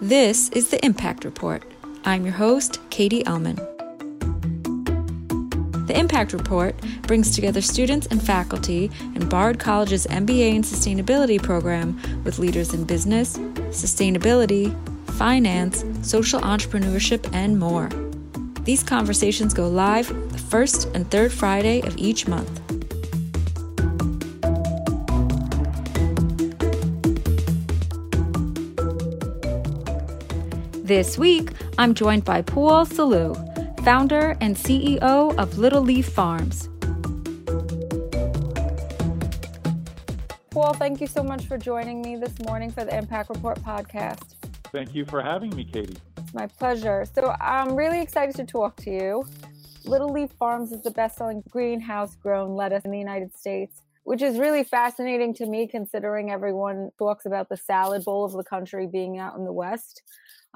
This is the Impact Report. I'm your host, Katie Ellman. The Impact Report brings together students and faculty in Bard College's MBA in Sustainability program with leaders in business, sustainability, finance, social entrepreneurship, and more. These conversations go live the first and third Friday of each month. This week, I'm joined by Paul Sellew, founder and CEO of Little Leaf Farms. Paul, thank you so much for joining me this morning for the Impact Report podcast. Thank you for having me, Katie. It's my pleasure. So, I'm really excited to talk to you. Little Leaf Farms is the best selling greenhouse grown lettuce in the United States, which is really fascinating to me considering everyone talks about the salad bowl of the country being out in the West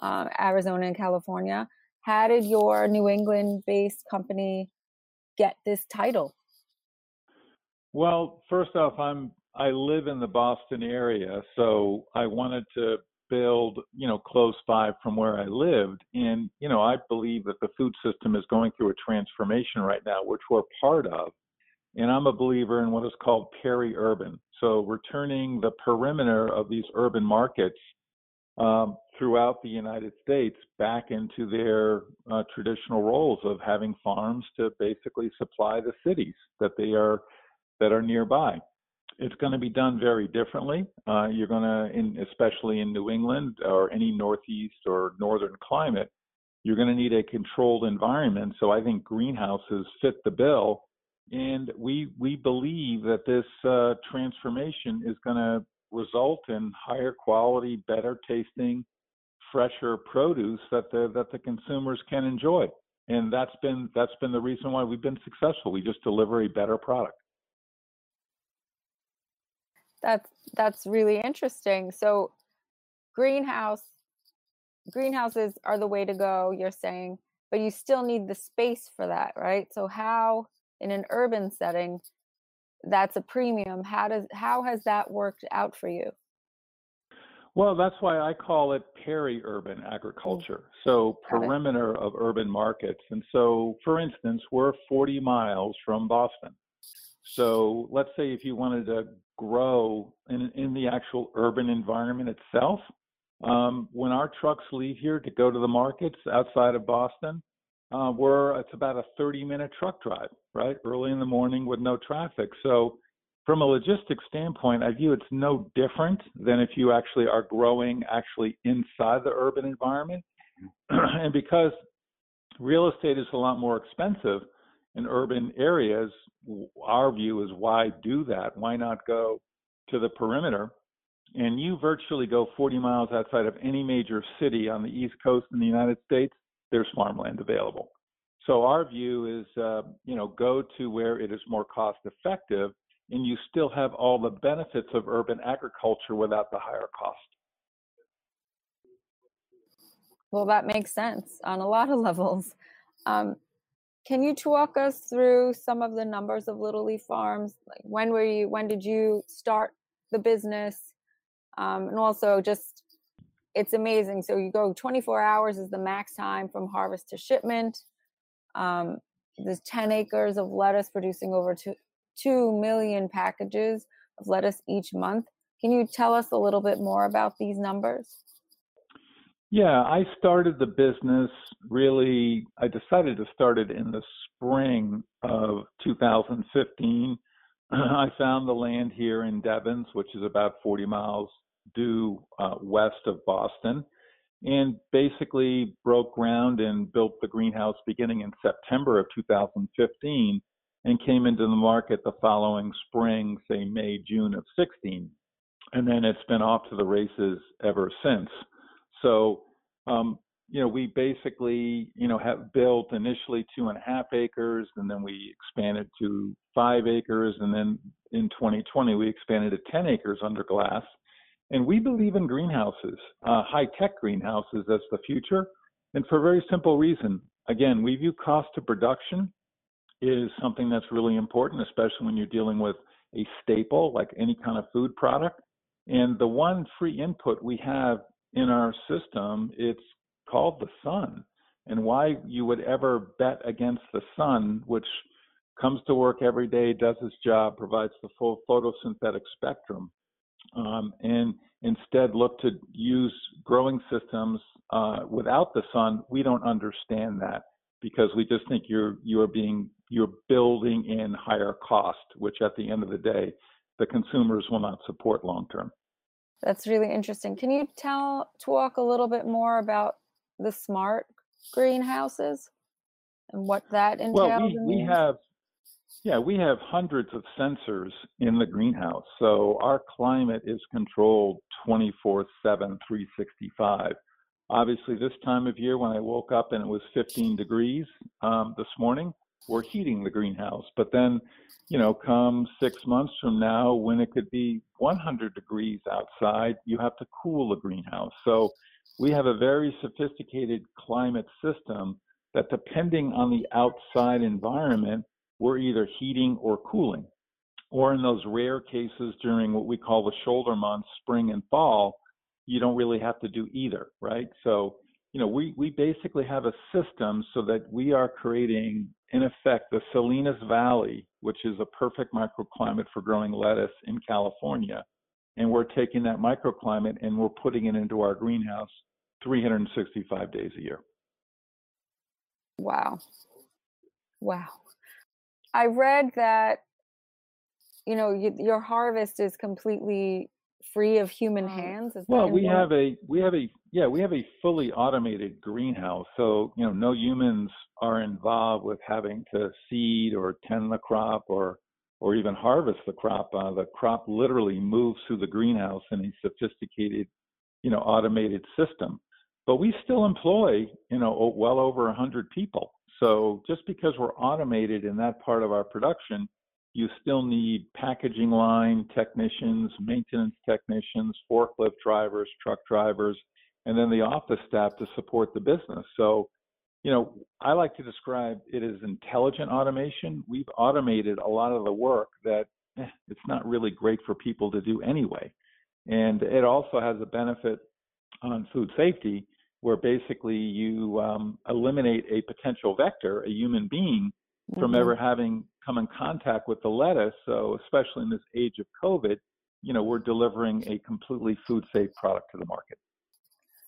um, Arizona and California. How did your New England based company get this title? Well, first off, I'm I live in the Boston area, so I wanted to build, you know, close by from where I lived. And, you know, I believe that the food system is going through a transformation right now, which we're part of. And I'm a believer in what is called peri-urban. So returning the perimeter of these urban markets um, throughout the United States back into their uh, traditional roles of having farms to basically supply the cities that they are that are nearby. It's going to be done very differently. Uh, you're going to, in, especially in New England or any Northeast or Northern climate, you're going to need a controlled environment. So I think greenhouses fit the bill, and we we believe that this uh, transformation is going to result in higher quality, better tasting, fresher produce that the that the consumers can enjoy. And that's been that's been the reason why we've been successful. We just deliver a better product. That's that's really interesting. So greenhouse greenhouses are the way to go, you're saying, but you still need the space for that, right? So how in an urban setting that's a premium how does how has that worked out for you? Well that's why i call it peri-urban mm. agriculture so perimeter of urban markets and so for instance we're 40 miles from boston. So let's say if you wanted to grow in, in the actual urban environment itself um, when our trucks leave here to go to the markets outside of boston uh, we're it's about a 30 minute truck drive, right? Early in the morning with no traffic. So from a logistics standpoint, I view it's no different than if you actually are growing actually inside the urban environment. and because real estate is a lot more expensive in urban areas, our view is why do that? Why not go to the perimeter? And you virtually go 40 miles outside of any major city on the East Coast in the United States there's farmland available. So our view is, uh, you know, go to where it is more cost effective, and you still have all the benefits of urban agriculture without the higher cost. Well, that makes sense on a lot of levels. Um, can you talk us through some of the numbers of Little Leaf Farms? Like when were you? When did you start the business? Um, and also just it's amazing. So you go 24 hours is the max time from harvest to shipment. Um, there's 10 acres of lettuce producing over two, 2 million packages of lettuce each month. Can you tell us a little bit more about these numbers? Yeah, I started the business really, I decided to start it in the spring of 2015. I found the land here in Devens, which is about 40 miles due uh, west of Boston, and basically broke ground and built the greenhouse beginning in September of 2015 and came into the market the following spring, say May, June of 16. And then it's been off to the races ever since. So, um, you know, we basically, you know, have built initially two and a half acres, and then we expanded to five acres, and then in 2020 we expanded to 10 acres under glass. And we believe in greenhouses, uh, high tech greenhouses as the future. And for a very simple reason. Again, we view cost of production is something that's really important, especially when you're dealing with a staple like any kind of food product. And the one free input we have in our system, it's called the sun. And why you would ever bet against the sun, which comes to work every day, does its job, provides the full photosynthetic spectrum, um, and instead look to use growing systems uh, without the sun, we don't understand that because we just think you're you're being you're building in higher cost, which at the end of the day, the consumers will not support long term. That's really interesting. Can you tell talk a little bit more about the smart greenhouses and what that entails? Well, we, we have yeah, we have hundreds of sensors in the greenhouse. So our climate is controlled 24 7, 365. Obviously, this time of year when I woke up and it was 15 degrees um, this morning, we're heating the greenhouse. But then, you know, come six months from now, when it could be 100 degrees outside, you have to cool the greenhouse. So we have a very sophisticated climate system that, depending on the outside environment, we're either heating or cooling. Or in those rare cases during what we call the shoulder months, spring and fall, you don't really have to do either, right? So, you know, we, we basically have a system so that we are creating, in effect, the Salinas Valley, which is a perfect microclimate for growing lettuce in California. And we're taking that microclimate and we're putting it into our greenhouse 365 days a year. Wow. Wow. I read that you know you, your harvest is completely free of human hands. well, we have a we have a yeah we have a fully automated greenhouse, so you know no humans are involved with having to seed or tend the crop or or even harvest the crop. Uh, the crop literally moves through the greenhouse in a sophisticated you know automated system. But we still employ you know well over a hundred people so just because we're automated in that part of our production, you still need packaging line technicians, maintenance technicians, forklift drivers, truck drivers, and then the office staff to support the business. So, you know, I like to describe it as intelligent automation. We've automated a lot of the work that eh, it's not really great for people to do anyway. And it also has a benefit on food safety where basically you um, eliminate a potential vector, a human being, mm-hmm. from ever having come in contact with the lettuce. So, especially in this age of COVID, you know, we're delivering a completely food safe product to the market.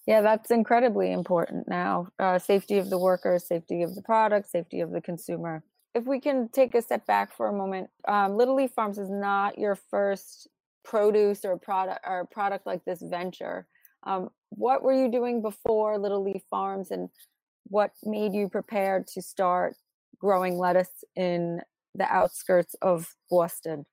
Yeah, that's incredibly important now. Uh, safety of the worker, safety of the product, safety of the consumer. If we can take a step back for a moment, um, Little Leaf Farms is not your first produce or product or product like this venture. Um, what were you doing before Little Leaf Farms and what made you prepared to start growing lettuce in the outskirts of Boston?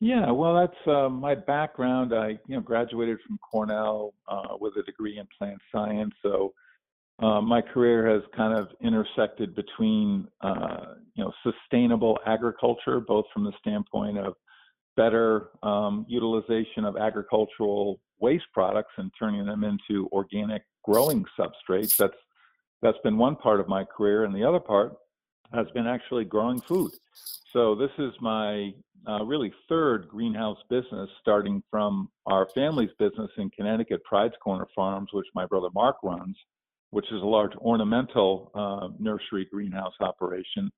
Yeah, well, that's uh, my background. I, you know, graduated from Cornell uh, with a degree in plant science. So uh, my career has kind of intersected between, uh, you know, sustainable agriculture, both from the standpoint of better um, utilization of agricultural waste products and turning them into organic growing substrates. That's that's been one part of my career, and the other part has been actually growing food. So this is my uh, really third greenhouse business, starting from our family's business in Connecticut, Pride's Corner Farms, which my brother Mark runs, which is a large ornamental uh, nursery greenhouse operation.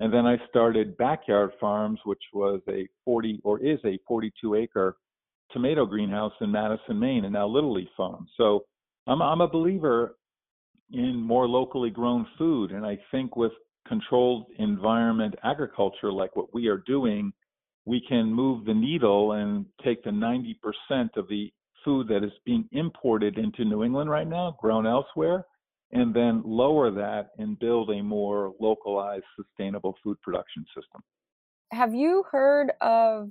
And then I started Backyard Farms, which was a 40 or is a 42 acre tomato greenhouse in Madison, Maine, and now Little Leaf Farm. So I'm, I'm a believer in more locally grown food. And I think with controlled environment agriculture like what we are doing, we can move the needle and take the 90% of the food that is being imported into New England right now, grown elsewhere, and then lower that and build a more localized, sustainable food production system. Have you heard of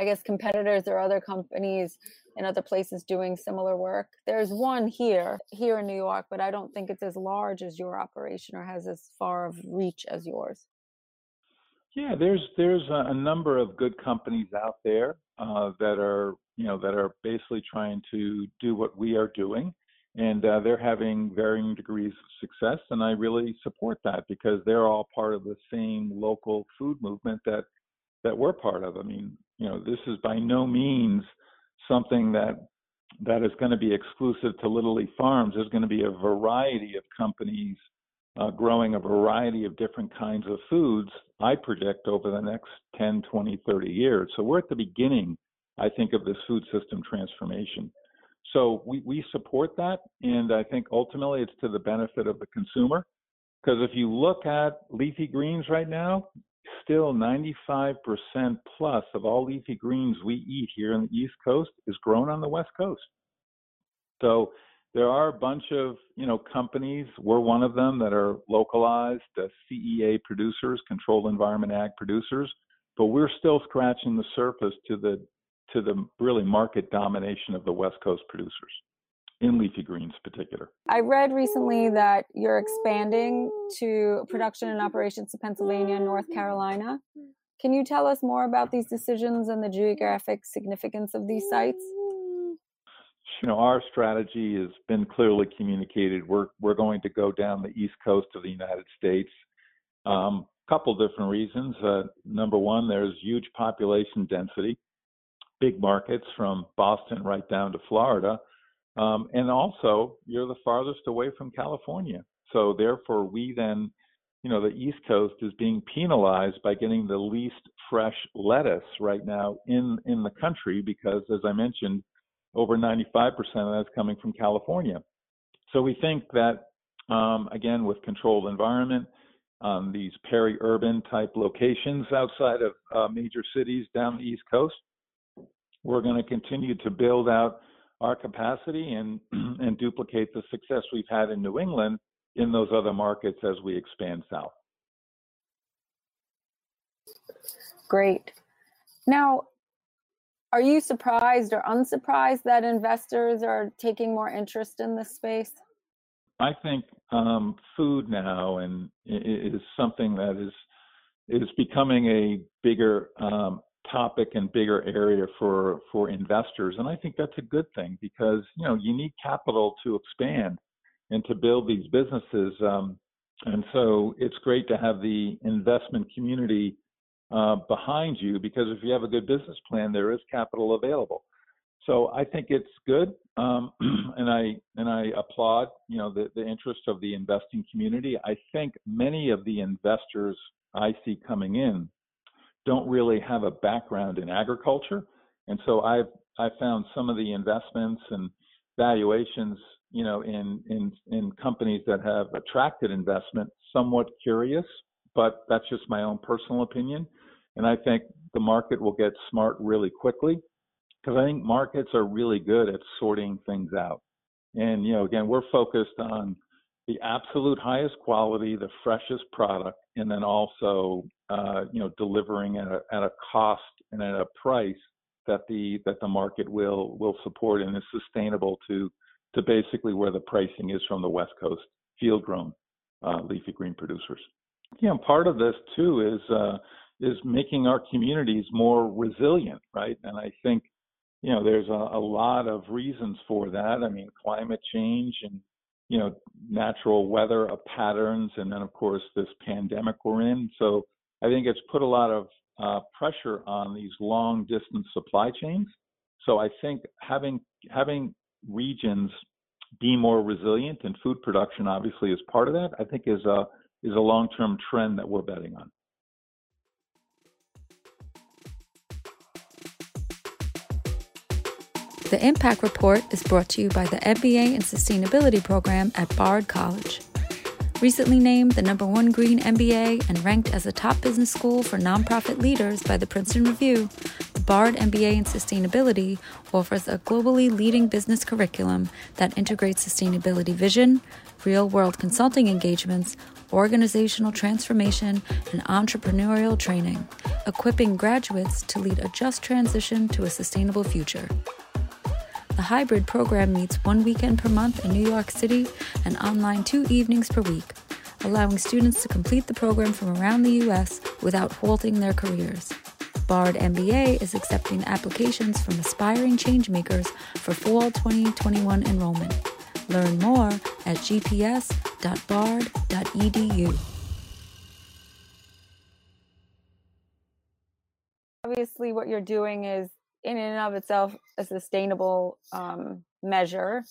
I guess competitors or other companies in other places doing similar work. There's one here, here in New York, but I don't think it's as large as your operation or has as far of reach as yours. Yeah, there's there's a, a number of good companies out there uh, that are you know that are basically trying to do what we are doing, and uh, they're having varying degrees of success, and I really support that because they're all part of the same local food movement that that we're part of. I mean, you know, this is by no means something that that is going to be exclusive to Little Leaf Farms. There's going to be a variety of companies uh, growing a variety of different kinds of foods, I predict, over the next 10, 20, 30 years. So we're at the beginning, I think, of this food system transformation. So we, we support that, and I think ultimately it's to the benefit of the consumer. Because if you look at leafy greens right now, still 95% plus of all leafy greens we eat here in the East Coast is grown on the West Coast. So there are a bunch of you know companies. We're one of them that are localized uh, CEA producers, controlled environment ag producers, but we're still scratching the surface to the to the really market domination of the West Coast producers in leafy greens particular. I read recently that you're expanding to production and operations to Pennsylvania and North Carolina. Can you tell us more about these decisions and the geographic significance of these sites? You know, our strategy has been clearly communicated. We're we're going to go down the east coast of the United States. A um, couple different reasons. Uh, number one, there's huge population density, big markets from Boston right down to Florida um, and also, you're the farthest away from California. So therefore, we then, you know, the East Coast is being penalized by getting the least fresh lettuce right now in in the country because, as I mentioned, over 95% of that is coming from California. So we think that um, again, with controlled environment, um, these peri-urban type locations outside of uh, major cities down the East Coast, we're going to continue to build out our capacity and and duplicate the success we've had in New England in those other markets as we expand south. Great. Now, are you surprised or unsurprised that investors are taking more interest in this space? I think um, food now and is something that is is becoming a bigger um, topic and bigger area for for investors. And i think that's a good thing because you know you need capital to expand and to build these businesses. Um, and so it's great to have the investment community uh, behind you because if you have a good business plan there is capital available. So i think it's good um, and i and i applaud you know the, the interest of the investing community. I think many of the investors i see coming in don't really have a background in agriculture, and so I've I found some of the investments and valuations, you know, in in in companies that have attracted investment somewhat curious, but that's just my own personal opinion. And I think the market will get smart really quickly because I think markets are really good at sorting things out. And you know, again, we're focused on the absolute highest quality, the freshest product, and then also uh, you know delivering at a, at a cost and at a price that the that the market will will support and is sustainable to to basically where the pricing is from the West Coast field grown uh, leafy green producers. Yeah, part of this too is uh, is making our communities more resilient, right? And I think you know there's a, a lot of reasons for that. I mean, climate change and you know, natural weather patterns, and then of course this pandemic we're in. So I think it's put a lot of uh, pressure on these long distance supply chains. So I think having having regions be more resilient and food production obviously is part of that. I think is a is a long term trend that we're betting on. The Impact Report is brought to you by the MBA in Sustainability program at Bard College. Recently named the number one green MBA and ranked as a top business school for nonprofit leaders by the Princeton Review, the Bard MBA in Sustainability offers a globally leading business curriculum that integrates sustainability vision, real world consulting engagements, organizational transformation, and entrepreneurial training, equipping graduates to lead a just transition to a sustainable future. The hybrid program meets one weekend per month in New York City and online two evenings per week, allowing students to complete the program from around the U.S. without halting their careers. Bard MBA is accepting applications from aspiring changemakers for fall 2021 enrollment. Learn more at gps.bard.edu. Obviously, what you're doing is in and of itself a sustainable um, measure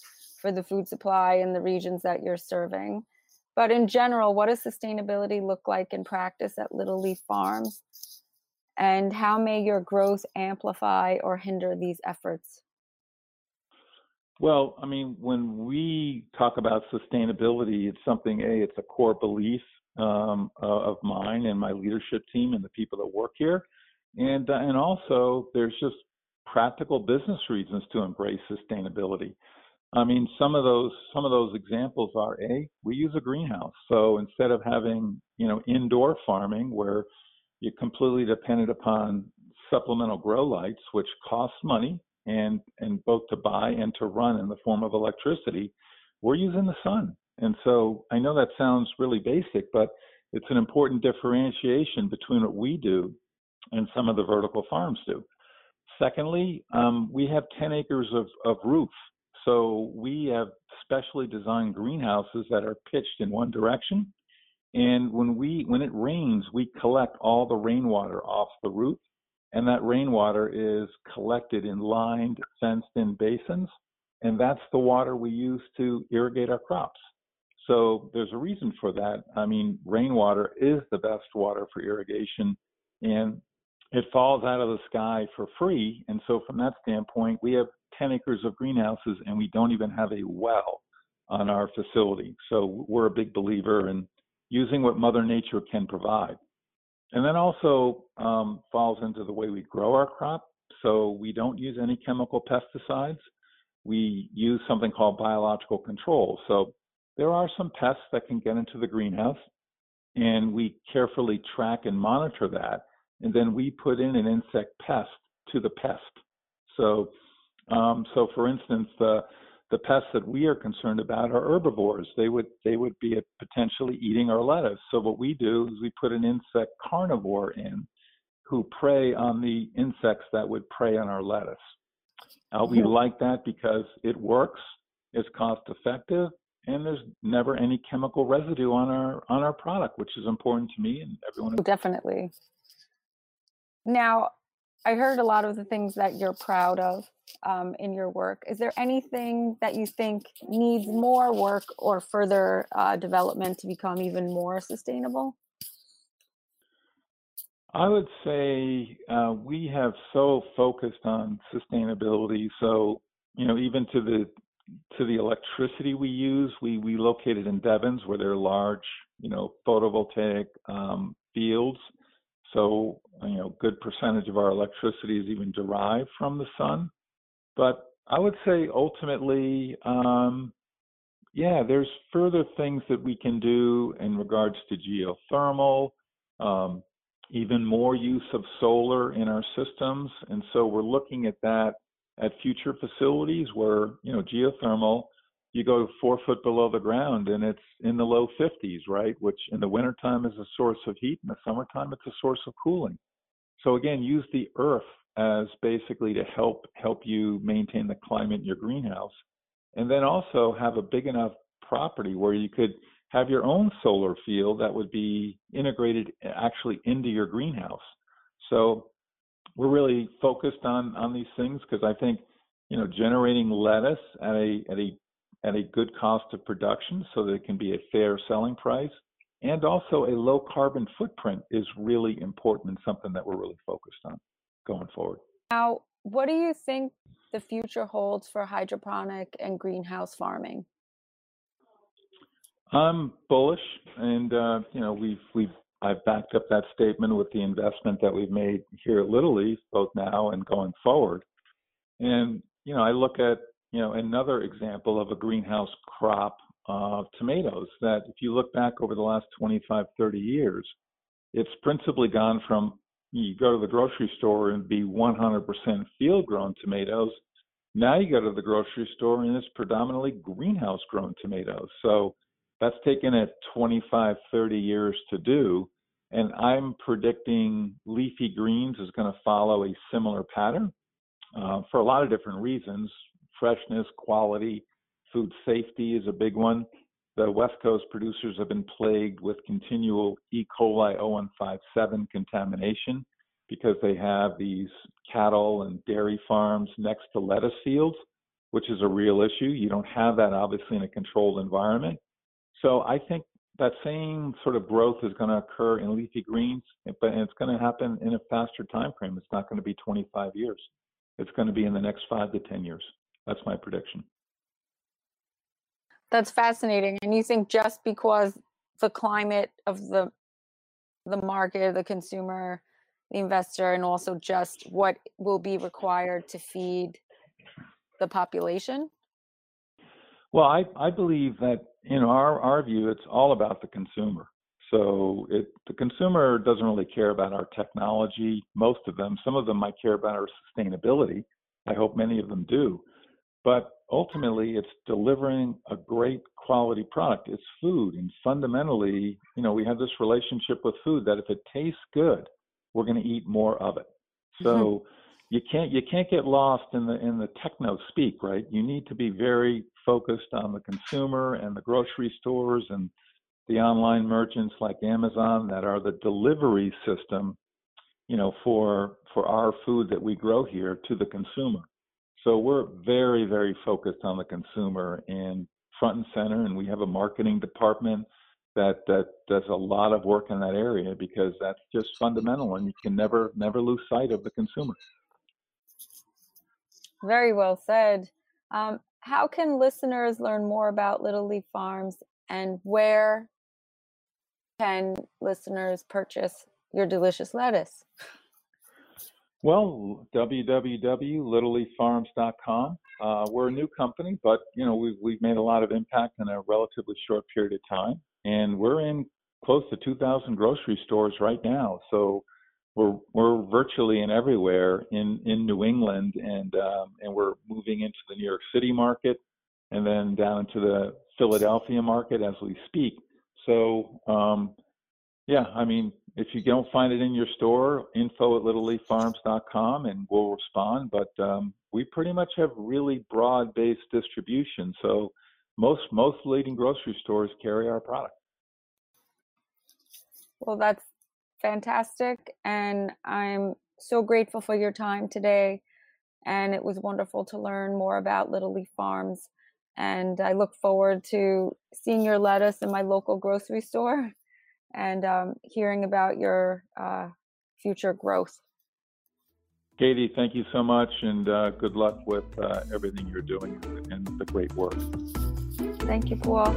for the food supply in the regions that you're serving. But in general, what does sustainability look like in practice at Little Leaf Farms? And how may your growth amplify or hinder these efforts? Well, I mean, when we talk about sustainability, it's something, A, it's a core belief um, of mine and my leadership team and the people that work here. And, uh, and also, there's just practical business reasons to embrace sustainability. I mean, some of those some of those examples are a we use a greenhouse. So instead of having you know indoor farming where you're completely dependent upon supplemental grow lights, which costs money and and both to buy and to run in the form of electricity, we're using the sun. And so I know that sounds really basic, but it's an important differentiation between what we do and some of the vertical farms do. Secondly, um, we have 10 acres of, of roof so we have specially designed greenhouses that are pitched in one direction. And when we when it rains, we collect all the rainwater off the roof, and that rainwater is collected in lined, fenced-in basins, and that's the water we use to irrigate our crops. So there's a reason for that. I mean, rainwater is the best water for irrigation, and it falls out of the sky for free. And so from that standpoint, we have 10 acres of greenhouses and we don't even have a well on our facility. So we're a big believer in using what Mother Nature can provide. And then also um, falls into the way we grow our crop. So we don't use any chemical pesticides. We use something called biological control. So there are some pests that can get into the greenhouse, and we carefully track and monitor that. And then we put in an insect pest to the pest. So um, so, for instance, the the pests that we are concerned about are herbivores. They would they would be potentially eating our lettuce. So what we do is we put an insect carnivore in, who prey on the insects that would prey on our lettuce. Uh, we like that because it works, it's cost effective, and there's never any chemical residue on our on our product, which is important to me and everyone. Definitely. Now, I heard a lot of the things that you're proud of um, in your work. Is there anything that you think needs more work or further uh, development to become even more sustainable? I would say uh, we have so focused on sustainability. So you know, even to the to the electricity we use, we we located in Devens where there are large, you know, photovoltaic um, fields. So you know, good percentage of our electricity is even derived from the sun. But I would say ultimately, um, yeah, there's further things that we can do in regards to geothermal, um, even more use of solar in our systems. And so we're looking at that at future facilities where, you know, geothermal, you go four foot below the ground and it's in the low 50s, right? Which in the wintertime is a source of heat. In the summertime, it's a source of cooling. So again, use the earth as basically to help help you maintain the climate in your greenhouse, and then also have a big enough property where you could have your own solar field that would be integrated actually into your greenhouse. So we're really focused on on these things because I think you know generating lettuce at a at a at a good cost of production so that it can be a fair selling price and also a low carbon footprint is really important and something that we're really focused on going forward. Now, what do you think the future holds for hydroponic and greenhouse farming? I'm bullish, and uh, you know we've we've I've backed up that statement with the investment that we've made here at Little Leaf, both now and going forward. And you know I look at you know another example of a greenhouse crop of tomatoes that if you look back over the last 25, 30 years, it's principally gone from you go to the grocery store and be 100% field grown tomatoes. Now you go to the grocery store and it's predominantly greenhouse grown tomatoes. So that's taken it 25, 30 years to do. And I'm predicting leafy greens is going to follow a similar pattern uh, for a lot of different reasons freshness, quality, Food safety is a big one. The West Coast producers have been plagued with continual E. coli 0157 contamination. because they have these cattle and dairy farms next to lettuce fields, which is a real issue. You don't have that obviously in a controlled environment. So I think that same sort of growth is going to occur in leafy greens, but it's going to happen in a faster time frame. It's not going to be 25 years. It's going to be in the next five to 10 years. That's my prediction. That's fascinating. And you think just because the climate of the the market, the consumer, the investor, and also just what will be required to feed the population? Well, I, I believe that in our, our view, it's all about the consumer. So it, the consumer doesn't really care about our technology, most of them. Some of them might care about our sustainability. I hope many of them do. But ultimately, it's delivering a great quality product. It's food. And fundamentally, you know, we have this relationship with food that if it tastes good, we're going to eat more of it. So mm-hmm. you can't you can't get lost in the in the techno speak, right? You need to be very focused on the consumer and the grocery stores and the online merchants like Amazon that are the delivery system, you know, for for our food that we grow here to the consumer. So we're very very focused on the consumer and front and center, and we have a marketing department that that does a lot of work in that area because that's just fundamental, and you can never never lose sight of the consumer. Very well said. Um, how can listeners learn more about Little Leaf Farms and where can listeners purchase your delicious lettuce? Well, www.littleleaffarms.com. Uh, we're a new company, but you know we've we've made a lot of impact in a relatively short period of time, and we're in close to 2,000 grocery stores right now. So we're we're virtually in everywhere in in New England, and um, and we're moving into the New York City market, and then down into the Philadelphia market as we speak. So um, yeah, I mean, if you don't find it in your store, info at littleleaffarms.com, and we'll respond. But um, we pretty much have really broad-based distribution, so most most leading grocery stores carry our product. Well, that's fantastic. And I'm so grateful for your time today. And it was wonderful to learn more about Little Leaf Farms. And I look forward to seeing your lettuce in my local grocery store and um, hearing about your uh, future growth. Katie, thank you so much, and uh, good luck with uh, everything you're doing and the great work. Thank you, Paul.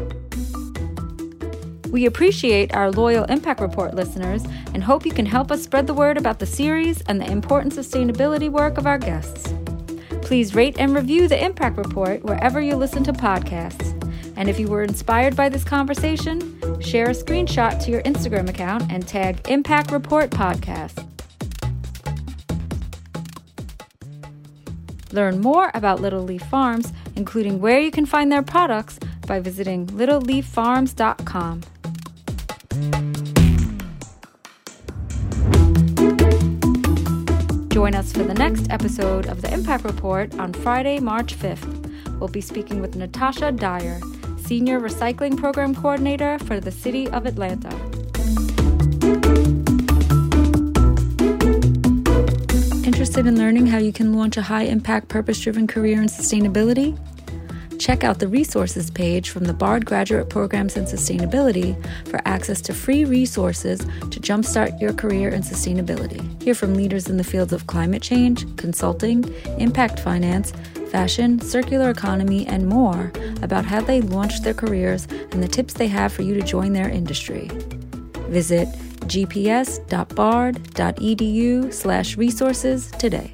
We appreciate our loyal Impact Report listeners and hope you can help us spread the word about the series and the important sustainability work of our guests. Please rate and review the Impact Report wherever you listen to podcasts. And if you were inspired by this conversation, share a screenshot to your Instagram account and tag Impact Report Podcast. Learn more about Little Leaf Farms, including where you can find their products, by visiting littleleaffarms.com. Join us for the next episode of the Impact Report on Friday, March 5th. We'll be speaking with Natasha Dyer, Senior Recycling Program Coordinator for the City of Atlanta. Interested in learning how you can launch a high impact, purpose driven career in sustainability? check out the resources page from the BARD Graduate Programs in Sustainability for access to free resources to jumpstart your career in sustainability. Hear from leaders in the fields of climate change, consulting, impact finance, fashion, circular economy, and more about how they launched their careers and the tips they have for you to join their industry. Visit gps.bard.edu slash resources today.